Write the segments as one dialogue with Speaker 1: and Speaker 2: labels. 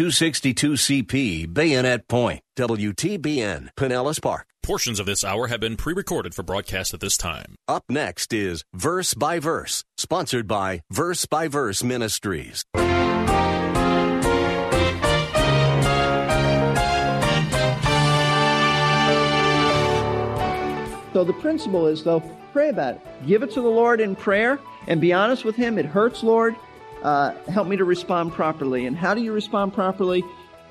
Speaker 1: 262CP, Bayonet Point, WTBN, Pinellas Park.
Speaker 2: Portions of this hour have been pre recorded for broadcast at this time.
Speaker 1: Up next is Verse by Verse, sponsored by Verse by Verse Ministries.
Speaker 3: So the principle is, though, pray about it. Give it to the Lord in prayer and be honest with Him. It hurts, Lord. Uh, help me to respond properly. And how do you respond properly?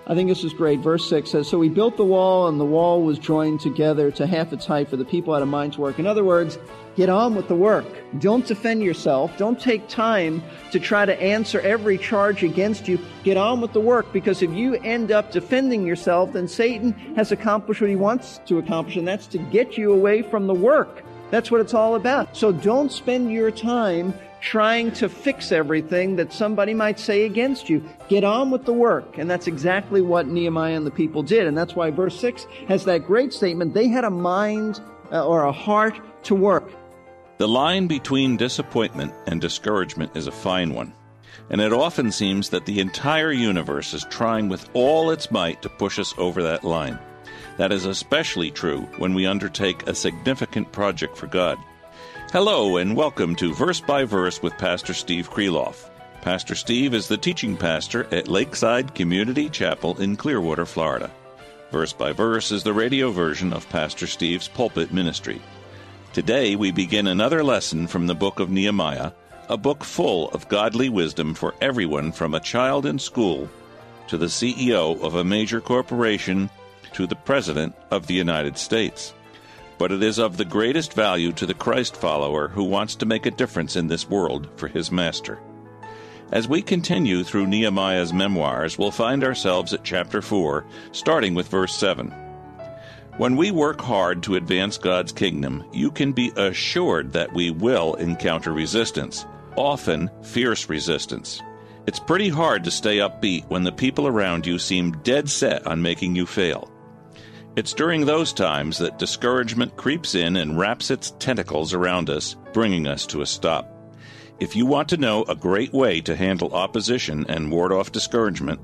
Speaker 3: I think this is great. Verse 6 says, So we built the wall, and the wall was joined together to half its height, for the people had a mind to work. In other words, get on with the work. Don't defend yourself. Don't take time to try to answer every charge against you. Get on with the work, because if you end up defending yourself, then Satan has accomplished what he wants to accomplish, and that's to get you away from the work. That's what it's all about. So don't spend your time trying to fix everything that somebody might say against you. Get on with the work. And that's exactly what Nehemiah and the people did. And that's why verse 6 has that great statement. They had a mind uh, or a heart to work.
Speaker 4: The line between disappointment and discouragement is a fine one. And it often seems that the entire universe is trying with all its might to push us over that line. That is especially true when we undertake a significant project for God. Hello, and welcome to Verse by Verse with Pastor Steve Kreloff. Pastor Steve is the teaching pastor at Lakeside Community Chapel in Clearwater, Florida. Verse by Verse is the radio version of Pastor Steve's pulpit ministry. Today we begin another lesson from the book of Nehemiah, a book full of godly wisdom for everyone from a child in school to the CEO of a major corporation to the President of the United States but it is of the greatest value to the Christ follower who wants to make a difference in this world for his Master. As we continue through Nehemiah's memoirs, we'll find ourselves at chapter 4, starting with verse 7. When we work hard to advance God's kingdom, you can be assured that we will encounter resistance, often fierce resistance. It's pretty hard to stay upbeat when the people around you seem dead set on making you fail. It's during those times that discouragement creeps in and wraps its tentacles around us, bringing us to a stop. If you want to know a great way to handle opposition and ward off discouragement,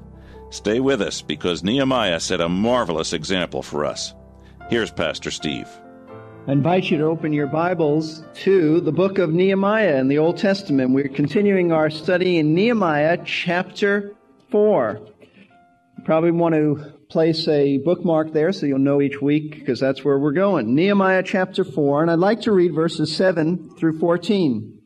Speaker 4: stay with us because Nehemiah set a marvelous example for us. Here's Pastor Steve.
Speaker 3: I invite you to open your Bibles to the book of Nehemiah in the Old Testament. We're continuing our study in Nehemiah chapter 4. You probably want to place a bookmark there so you'll know each week because that's where we're going. Nehemiah chapter 4, and I'd like to read verses 7 through 14.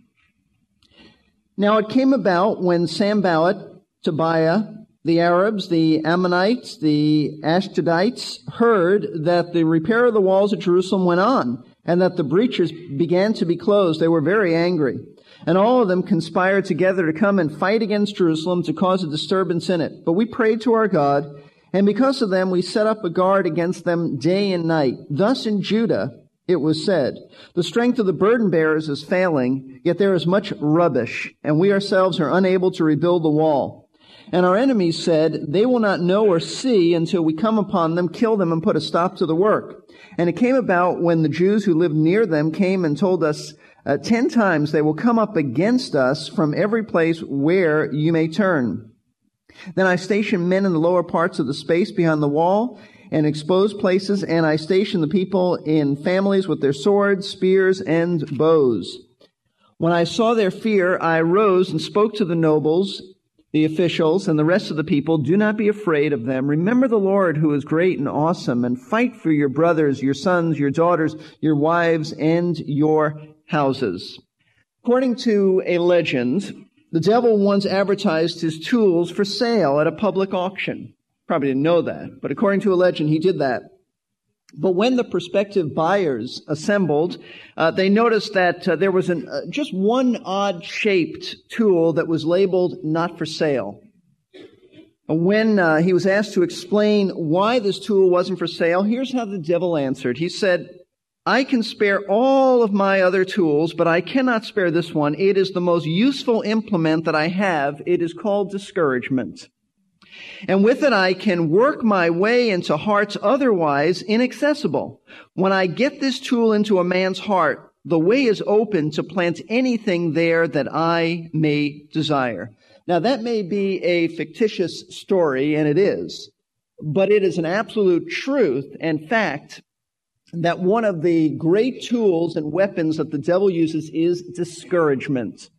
Speaker 3: Now it came about when Sanballat, Tobiah, the Arabs, the Ammonites, the Ashdodites heard that the repair of the walls of Jerusalem went on and that the breaches began to be closed. They were very angry. And all of them conspired together to come and fight against Jerusalem to cause a disturbance in it. But we prayed to our God and because of them, we set up a guard against them day and night. Thus in Judah, it was said, the strength of the burden bearers is failing, yet there is much rubbish, and we ourselves are unable to rebuild the wall. And our enemies said, they will not know or see until we come upon them, kill them, and put a stop to the work. And it came about when the Jews who lived near them came and told us, uh, ten times they will come up against us from every place where you may turn. Then I stationed men in the lower parts of the space behind the wall and exposed places, and I stationed the people in families with their swords, spears, and bows. When I saw their fear, I rose and spoke to the nobles, the officials, and the rest of the people. Do not be afraid of them. Remember the Lord who is great and awesome, and fight for your brothers, your sons, your daughters, your wives, and your houses. According to a legend, the devil once advertised his tools for sale at a public auction. Probably didn't know that, but according to a legend, he did that. But when the prospective buyers assembled, uh, they noticed that uh, there was an, uh, just one odd shaped tool that was labeled not for sale. When uh, he was asked to explain why this tool wasn't for sale, here's how the devil answered. He said, I can spare all of my other tools, but I cannot spare this one. It is the most useful implement that I have. It is called discouragement. And with it, I can work my way into hearts otherwise inaccessible. When I get this tool into a man's heart, the way is open to plant anything there that I may desire. Now that may be a fictitious story, and it is, but it is an absolute truth and fact that one of the great tools and weapons that the devil uses is discouragement.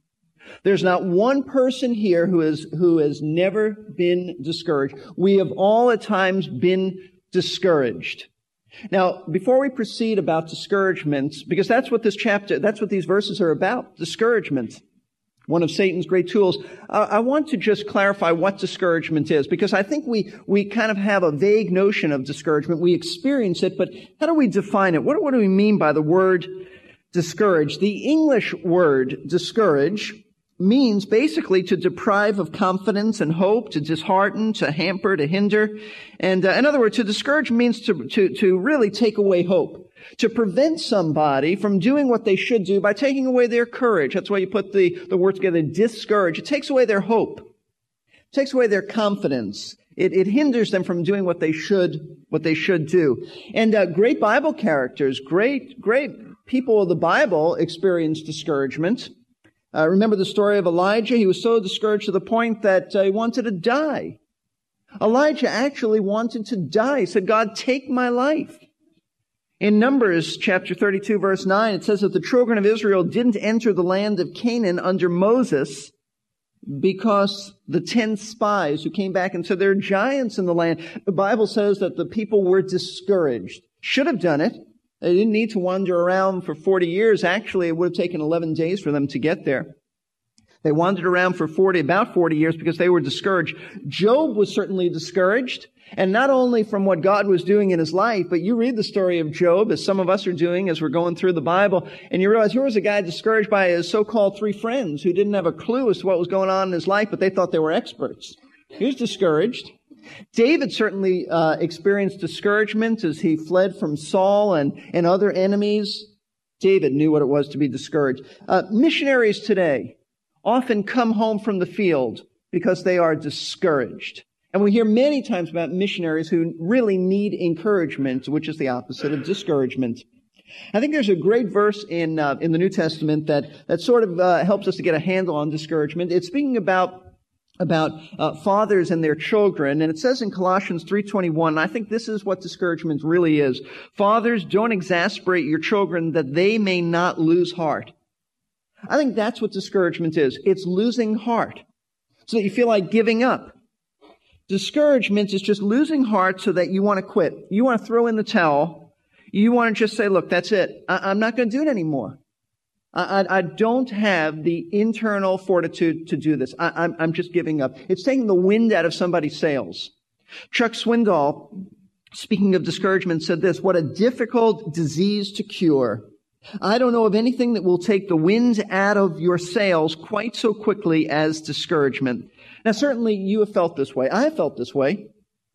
Speaker 3: There's not one person here who is, who has never been discouraged. We have all at times been discouraged. Now, before we proceed about discouragement, because that's what this chapter, that's what these verses are about, discouragement one of Satan's great tools. Uh, I want to just clarify what discouragement is because I think we, we kind of have a vague notion of discouragement. We experience it, but how do we define it? What, what do we mean by the word discourage? The English word discourage means basically to deprive of confidence and hope, to dishearten, to hamper, to hinder. And uh, in other words, to discourage means to, to, to really take away hope to prevent somebody from doing what they should do by taking away their courage. That's why you put the, the word together, discourage. It takes away their hope. It takes away their confidence. It, it hinders them from doing what they should, what they should do. And uh, great Bible characters, great, great people of the Bible experience discouragement. Uh, remember the story of Elijah? He was so discouraged to the point that uh, he wanted to die. Elijah actually wanted to die. He said, God, take my life. In Numbers chapter 32 verse 9, it says that the children of Israel didn't enter the land of Canaan under Moses because the ten spies who came back and said there are giants in the land. The Bible says that the people were discouraged. Should have done it. They didn't need to wander around for 40 years. Actually, it would have taken 11 days for them to get there. They wandered around for 40, about 40 years because they were discouraged. Job was certainly discouraged. And not only from what God was doing in his life, but you read the story of Job, as some of us are doing as we're going through the Bible, and you realize here was a guy discouraged by his so-called three friends who didn't have a clue as to what was going on in his life, but they thought they were experts. He was discouraged. David certainly uh, experienced discouragement as he fled from Saul and, and other enemies. David knew what it was to be discouraged. Uh, missionaries today often come home from the field because they are discouraged. And we hear many times about missionaries who really need encouragement, which is the opposite of discouragement. I think there's a great verse in uh, in the New Testament that that sort of uh, helps us to get a handle on discouragement. It's speaking about about uh, fathers and their children, and it says in Colossians 3:21. I think this is what discouragement really is. Fathers, don't exasperate your children that they may not lose heart. I think that's what discouragement is. It's losing heart, so that you feel like giving up. Discouragement is just losing heart so that you want to quit. You want to throw in the towel. You want to just say, look, that's it. I- am not going to do it anymore. I-, I-, I, don't have the internal fortitude to do this. I- I'm-, I'm just giving up. It's taking the wind out of somebody's sails. Chuck Swindoll, speaking of discouragement, said this, what a difficult disease to cure. I don't know of anything that will take the wind out of your sails quite so quickly as discouragement. Now, certainly you have felt this way. I have felt this way.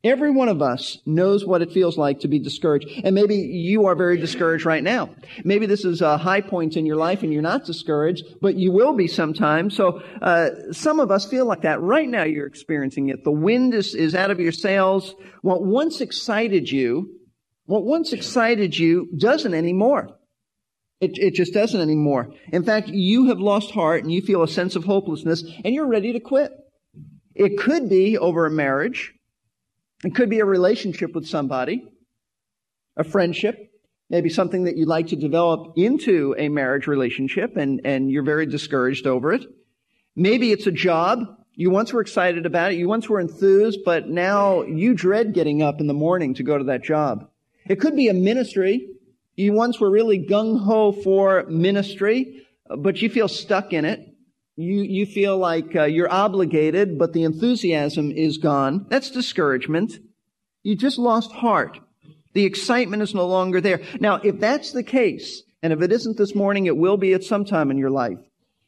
Speaker 3: Every one of us knows what it feels like to be discouraged. And maybe you are very discouraged right now. Maybe this is a high point in your life and you're not discouraged, but you will be sometime. So, uh, some of us feel like that. Right now you're experiencing it. The wind is, is out of your sails. What once excited you, what once excited you doesn't anymore. It, it just doesn't anymore. In fact, you have lost heart and you feel a sense of hopelessness and you're ready to quit. It could be over a marriage. It could be a relationship with somebody, a friendship, maybe something that you'd like to develop into a marriage relationship and, and you're very discouraged over it. Maybe it's a job. You once were excited about it. You once were enthused, but now you dread getting up in the morning to go to that job. It could be a ministry. You once were really gung ho for ministry, but you feel stuck in it. You, you feel like uh, you're obligated, but the enthusiasm is gone. That's discouragement. You just lost heart. The excitement is no longer there. Now, if that's the case, and if it isn't this morning, it will be at some time in your life.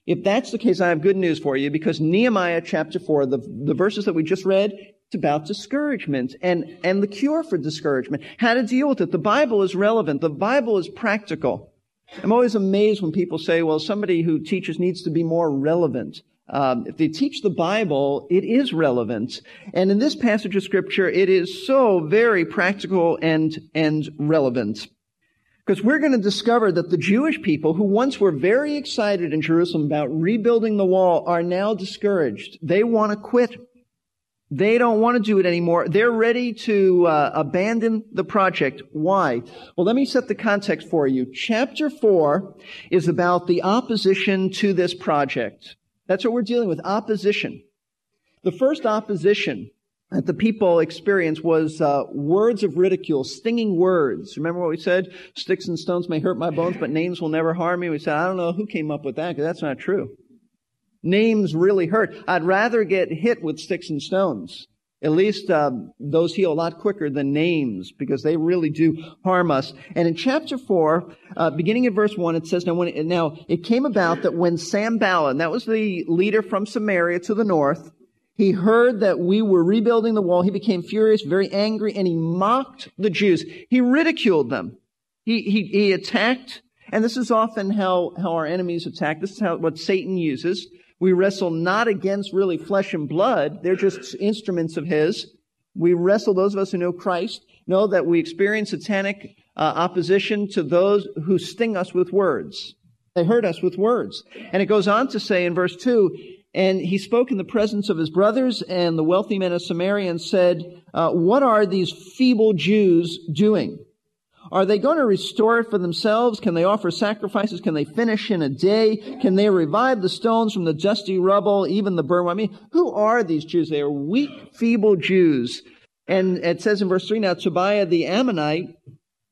Speaker 3: If that's the case, I have good news for you because Nehemiah chapter 4, the, the verses that we just read, It's about discouragement and, and the cure for discouragement. How to deal with it. The Bible is relevant. The Bible is practical. I'm always amazed when people say, well, somebody who teaches needs to be more relevant. Um, if they teach the Bible, it is relevant. And in this passage of scripture, it is so very practical and, and relevant. Because we're going to discover that the Jewish people who once were very excited in Jerusalem about rebuilding the wall are now discouraged. They want to quit. They don't want to do it anymore. They're ready to uh, abandon the project. Why? Well, let me set the context for you. Chapter 4 is about the opposition to this project. That's what we're dealing with, opposition. The first opposition that the people experienced was uh, words of ridicule, stinging words. Remember what we said? Sticks and stones may hurt my bones, but names will never harm me. We said, I don't know who came up with that, because that's not true. Names really hurt. I'd rather get hit with sticks and stones. At least uh, those heal a lot quicker than names because they really do harm us. And in chapter four, uh, beginning in verse one, it says, "Now, when it, now it came about that when Sanballat, that was the leader from Samaria to the north, he heard that we were rebuilding the wall. He became furious, very angry, and he mocked the Jews. He ridiculed them. He, he, he attacked, and this is often how, how our enemies attack. This is how, what Satan uses. We wrestle not against really flesh and blood. They're just instruments of his. We wrestle, those of us who know Christ, know that we experience satanic uh, opposition to those who sting us with words. They hurt us with words. And it goes on to say in verse 2, and he spoke in the presence of his brothers and the wealthy men of Samaria and said, uh, What are these feeble Jews doing? Are they going to restore it for themselves? Can they offer sacrifices? Can they finish in a day? Can they revive the stones from the dusty rubble, even the burn? I mean, who are these Jews? They are weak, feeble Jews. And it says in verse 3 now, Tobiah the Ammonite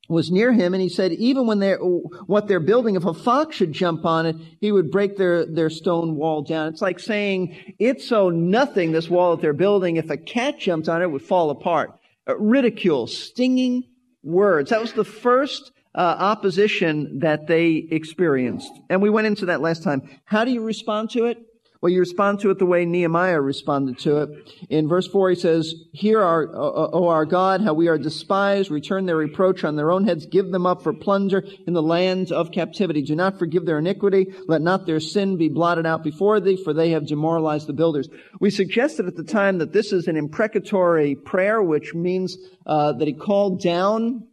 Speaker 3: was near him and he said, even when they're, what they're building, if a fox should jump on it, he would break their, their stone wall down. It's like saying, it's so nothing, this wall that they're building. If a cat jumped on it, it would fall apart. Uh, ridicule, stinging words. That was the first uh, opposition that they experienced. And we went into that last time. How do you respond to it? Well, you respond to it the way Nehemiah responded to it. In verse 4, he says, Hear our, O our God, how we are despised. Return their reproach on their own heads. Give them up for plunder in the land of captivity. Do not forgive their iniquity. Let not their sin be blotted out before thee, for they have demoralized the builders. We suggested at the time that this is an imprecatory prayer, which means uh, that he called down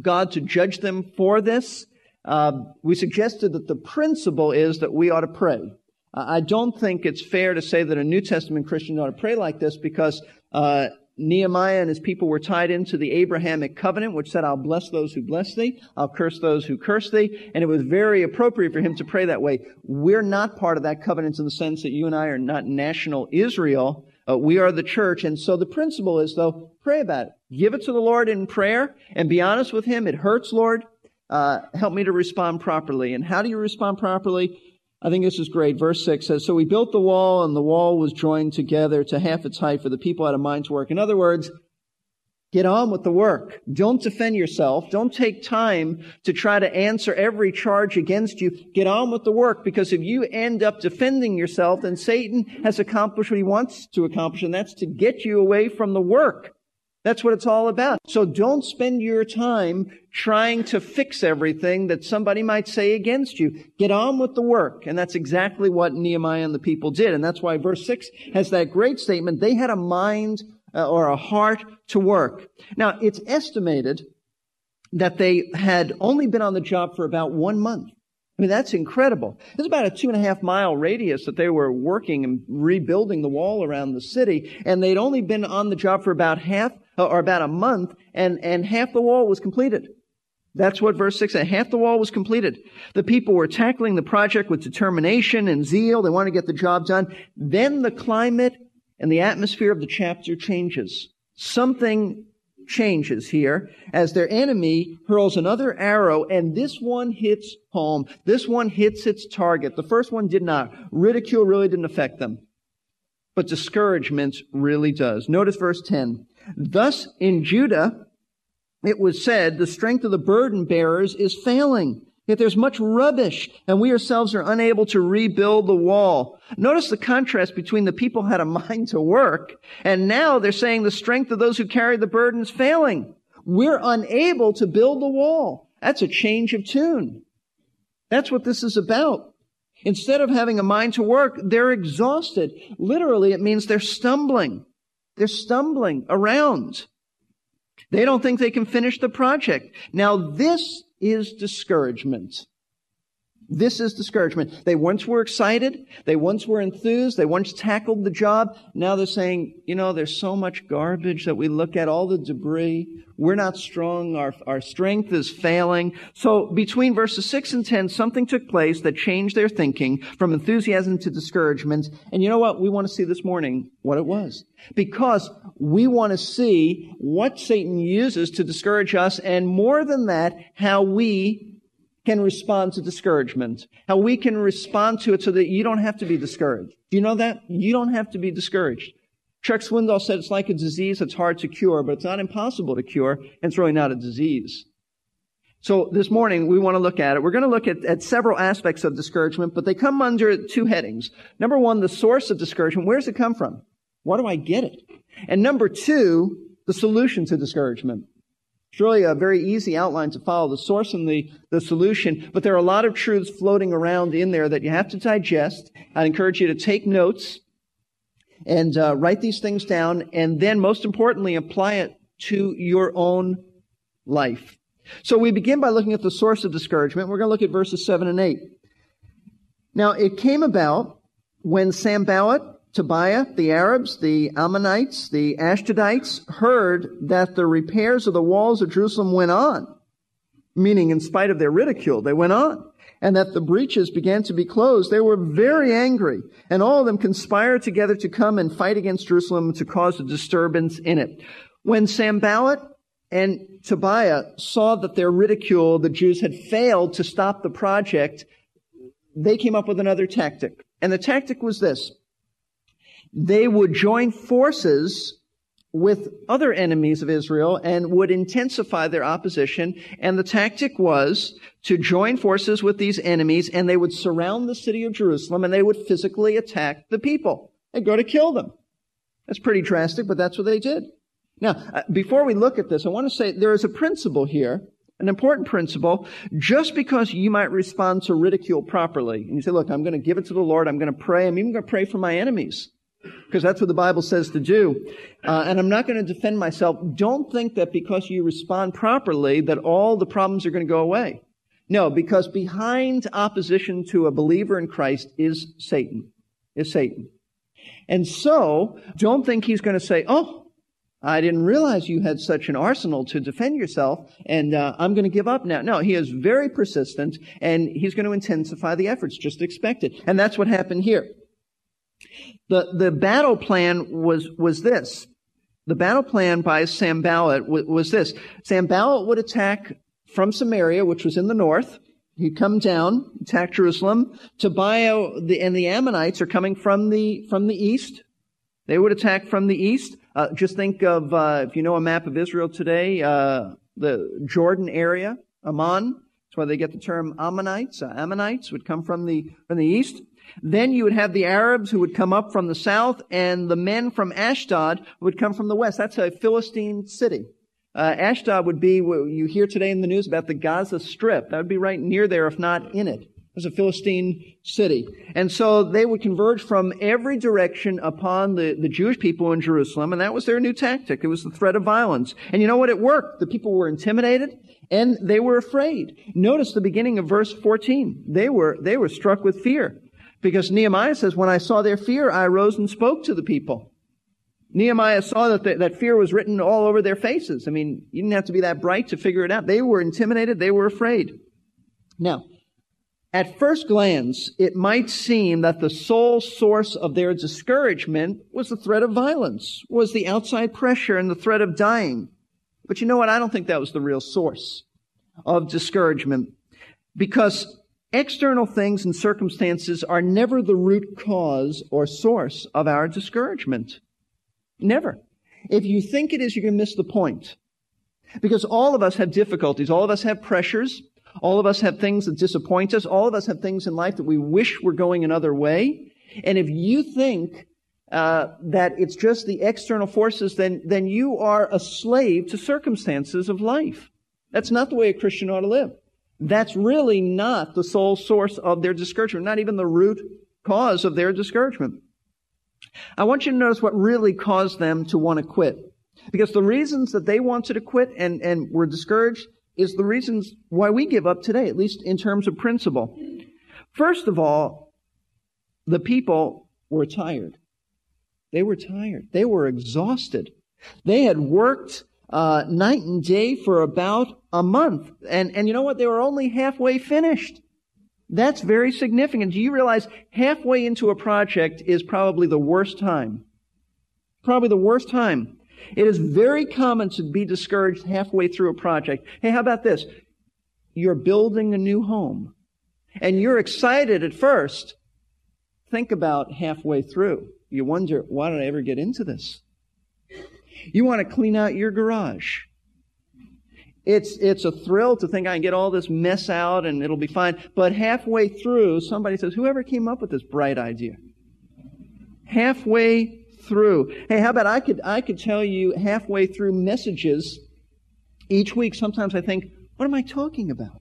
Speaker 3: God to judge them for this. Uh, we suggested that the principle is that we ought to pray. I don't think it's fair to say that a New Testament Christian ought to pray like this because uh, Nehemiah and his people were tied into the Abrahamic covenant, which said, I'll bless those who bless thee, I'll curse those who curse thee. And it was very appropriate for him to pray that way. We're not part of that covenant in the sense that you and I are not national Israel. Uh, we are the church. And so the principle is, though, pray about it. Give it to the Lord in prayer and be honest with Him. It hurts, Lord. Uh, help me to respond properly. And how do you respond properly? I think this is great. Verse 6 says, So we built the wall, and the wall was joined together to half its height, for the people had a mind to work. In other words, get on with the work. Don't defend yourself. Don't take time to try to answer every charge against you. Get on with the work, because if you end up defending yourself, then Satan has accomplished what he wants to accomplish, and that's to get you away from the work. That's what it's all about. So don't spend your time trying to fix everything that somebody might say against you. Get on with the work. And that's exactly what Nehemiah and the people did. And that's why verse 6 has that great statement. They had a mind uh, or a heart to work. Now, it's estimated that they had only been on the job for about one month. I mean, that's incredible. It's about a two and a half mile radius that they were working and rebuilding the wall around the city, and they'd only been on the job for about half Uh, or about a month, and, and half the wall was completed. That's what verse 6 said. Half the wall was completed. The people were tackling the project with determination and zeal. They want to get the job done. Then the climate and the atmosphere of the chapter changes. Something changes here as their enemy hurls another arrow and this one hits home. This one hits its target. The first one did not. Ridicule really didn't affect them. But discouragement really does. Notice verse 10. Thus in Judah, it was said, the strength of the burden bearers is failing. Yet there's much rubbish, and we ourselves are unable to rebuild the wall. Notice the contrast between the people had a mind to work, and now they're saying the strength of those who carry the burden is failing. We're unable to build the wall. That's a change of tune. That's what this is about. Instead of having a mind to work, they're exhausted. Literally, it means they're stumbling. They're stumbling around. They don't think they can finish the project. Now, this is discouragement. This is discouragement. They once were excited. They once were enthused. They once tackled the job. Now they're saying, you know, there's so much garbage that we look at, all the debris. We're not strong. Our, our strength is failing. So between verses 6 and 10, something took place that changed their thinking from enthusiasm to discouragement. And you know what? We want to see this morning what it was. Because we want to see what Satan uses to discourage us and more than that, how we can respond to discouragement, how we can respond to it so that you don't have to be discouraged. Do you know that? You don't have to be discouraged. Chuck Swindoll said it's like a disease that's hard to cure, but it's not impossible to cure, and it's really not a disease. So this morning we want to look at it. We're going to look at, at several aspects of discouragement, but they come under two headings. Number one, the source of discouragement. Where does it come from? Why do I get it? And number two, the solution to discouragement. It's really a very easy outline to follow, the source and the, the solution, but there are a lot of truths floating around in there that you have to digest. I'd encourage you to take notes and uh, write these things down, and then most importantly, apply it to your own life. So we begin by looking at the source of discouragement. We're going to look at verses 7 and 8. Now, it came about when Sanballat Tobiah, the Arabs, the Ammonites, the Ashdodites heard that the repairs of the walls of Jerusalem went on, meaning in spite of their ridicule, they went on, and that the breaches began to be closed. They were very angry, and all of them conspired together to come and fight against Jerusalem to cause a disturbance in it. When Sanballat and Tobiah saw that their ridicule, the Jews had failed to stop the project, they came up with another tactic. And the tactic was this they would join forces with other enemies of Israel and would intensify their opposition. And the tactic was to join forces with these enemies and they would surround the city of Jerusalem and they would physically attack the people. They'd go to kill them. That's pretty drastic, but that's what they did. Now, uh, before we look at this, I want to say there is a principle here, an important principle. Just because you might respond to ridicule properly, and you say, look, I'm going to give it to the Lord, I'm going to pray, I'm even going to pray for my enemies because that's what the Bible says to do. Uh, and I'm not going to defend myself. Don't think that because you respond properly that all the problems are going to go away. No, because behind opposition to a believer in Christ is Satan. Is Satan. And so, don't think he's going to say, oh, I didn't realize you had such an arsenal to defend yourself, and uh, I'm going to give up now. No, he is very persistent, and he's going to intensify the efforts. Just expect it. And that's what happened here. The, the battle plan was, was this. The battle plan by Sanballat was, was this. Sanballat would attack from Samaria, which was in the north. He'd come down, attack Jerusalem. Tobiah and the Ammonites are coming from the, from the east. They would attack from the east. Uh, just think of, uh, if you know a map of Israel today, uh, the Jordan area, Amman. That's why they get the term Ammonites. Uh, Ammonites would come from the, from the east. Then you would have the Arabs who would come up from the south, and the men from Ashdod would come from the west. That's a Philistine city. Uh, Ashdod would be what you hear today in the news about the Gaza Strip. That would be right near there, if not in it. It was a Philistine city. And so they would converge from every direction upon the, the Jewish people in Jerusalem, and that was their new tactic. It was the threat of violence. And you know what? It worked. The people were intimidated, and they were afraid. Notice the beginning of verse 14. They were, they were struck with fear. Because Nehemiah says, when I saw their fear, I arose and spoke to the people. Nehemiah saw that the, that fear was written all over their faces. I mean, you didn't have to be that bright to figure it out. They were intimidated. They were afraid. Now, at first glance, it might seem that the sole source of their discouragement was the threat of violence, was the outside pressure and the threat of dying. But you know what? I don't think that was the real source of discouragement because External things and circumstances are never the root cause or source of our discouragement. Never. If you think it is, you're going to miss the point. Because all of us have difficulties. All of us have pressures. All of us have things that disappoint us. All of us have things in life that we wish were going another way. And if you think uh, that it's just the external forces, then then you are a slave to circumstances of life. That's not the way a Christian ought to live. That's really not the sole source of their discouragement, not even the root cause of their discouragement. I want you to notice what really caused them to want to quit. Because the reasons that they wanted to quit and, and were discouraged is the reasons why we give up today, at least in terms of principle. First of all, the people were tired. They were tired. They were exhausted. They had worked uh, night and day for about a month. And, and you know what? They were only halfway finished. That's very significant. Do you realize halfway into a project is probably the worst time? Probably the worst time. It is very common to be discouraged halfway through a project. Hey, how about this? You're building a new home and you're excited at first. Think about halfway through. You wonder, why did I ever get into this? You want to clean out your garage. It's, it's a thrill to think I can get all this mess out and it'll be fine. But halfway through, somebody says, whoever came up with this bright idea? Halfway through. Hey, how about I could, I could tell you halfway through messages each week. Sometimes I think, what am I talking about?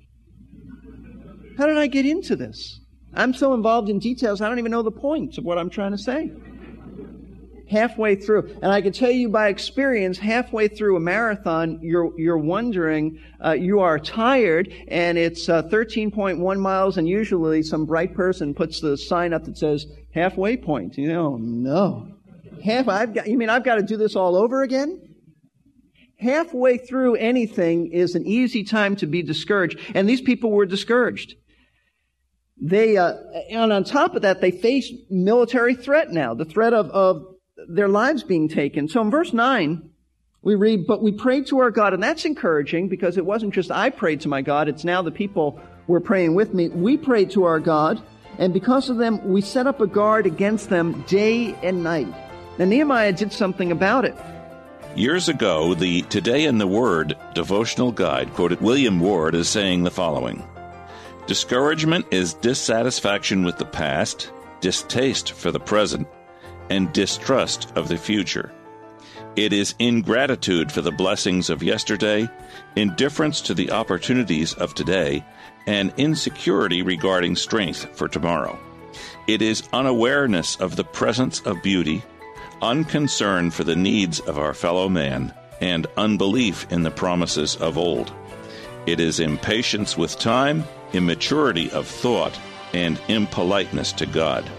Speaker 3: How did I get into this? I'm so involved in details, I don't even know the point of what I'm trying to say halfway through. And I can tell you by experience, halfway through a marathon, you're, you're wondering, uh, you are tired, and it's uh, 13.1 miles, and usually some bright person puts the sign up that says halfway point. You know, no. Half, I've got, you mean I've got to do this all over again? Halfway through anything is an easy time to be discouraged, and these people were discouraged they uh, and on top of that they face military threat now the threat of, of their lives being taken. So in verse 9, we read, But we prayed to our God, and that's encouraging because it wasn't just I prayed to my God, it's now the people were praying with me. We prayed to our God, and because of them, we set up a guard against them day and night. Now, Nehemiah did something about it.
Speaker 4: Years ago, the Today in the Word devotional guide quoted William Ward as saying the following Discouragement is dissatisfaction with the past, distaste for the present, and distrust of the future. It is ingratitude for the blessings of yesterday, indifference to the opportunities of today, and insecurity regarding strength for tomorrow. It is unawareness of the presence of beauty, unconcern for the needs of our fellow man, and unbelief in the promises of old. It is impatience with time, immaturity of thought, and impoliteness to God.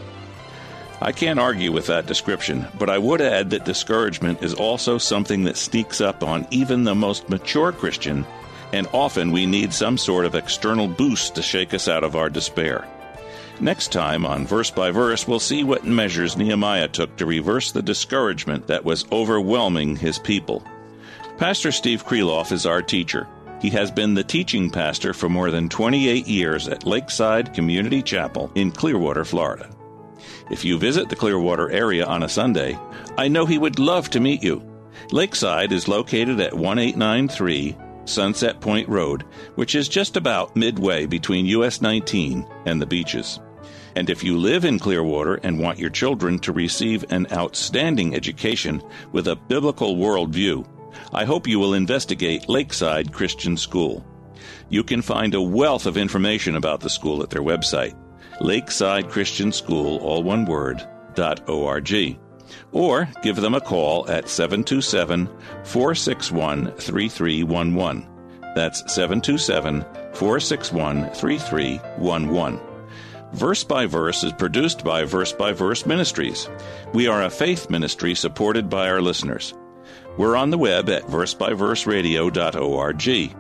Speaker 4: I can't argue with that description, but I would add that discouragement is also something that sneaks up on even the most mature Christian, and often we need some sort of external boost to shake us out of our despair. Next time on Verse by Verse, we'll see what measures Nehemiah took to reverse the discouragement that was overwhelming his people. Pastor Steve Kreloff is our teacher. He has been the teaching pastor for more than 28 years at Lakeside Community Chapel in Clearwater, Florida. If you visit the Clearwater area on a Sunday, I know he would love to meet you. Lakeside is located at 1893 Sunset Point Road, which is just about midway between US 19 and the beaches. And if you live in Clearwater and want your children to receive an outstanding education with a biblical worldview, I hope you will investigate Lakeside Christian School. You can find a wealth of information about the school at their website Lakeside Christian School, all one word, dot org. Or give them a call at 727 461 3311. That's 727 461 3311. Verse by Verse is produced by Verse by Verse Ministries. We are a faith ministry supported by our listeners. We're on the web at versebyverseradio.org.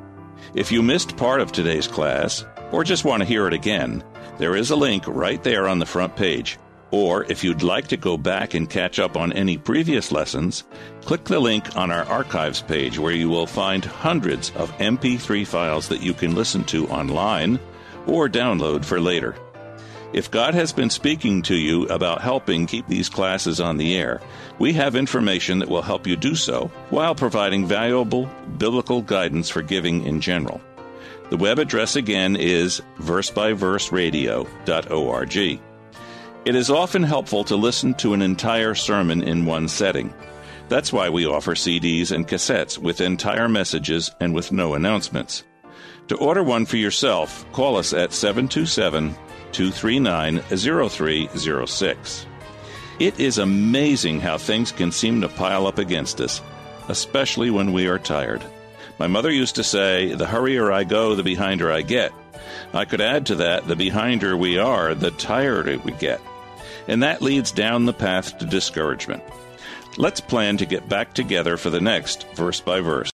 Speaker 4: If you missed part of today's class, or just want to hear it again, there is a link right there on the front page. Or if you'd like to go back and catch up on any previous lessons, click the link on our archives page where you will find hundreds of MP3 files that you can listen to online or download for later. If God has been speaking to you about helping keep these classes on the air, we have information that will help you do so while providing valuable biblical guidance for giving in general. The web address again is versebyverseradio.org. It is often helpful to listen to an entire sermon in one setting. That's why we offer CDs and cassettes with entire messages and with no announcements. To order one for yourself, call us at 727 239 0306. It is amazing how things can seem to pile up against us, especially when we are tired. My mother used to say, The hurrier I go, the behinder I get. I could add to that, the behinder we are, the tireder we get. And that leads down the path to discouragement. Let's plan to get back together for the next verse by verse.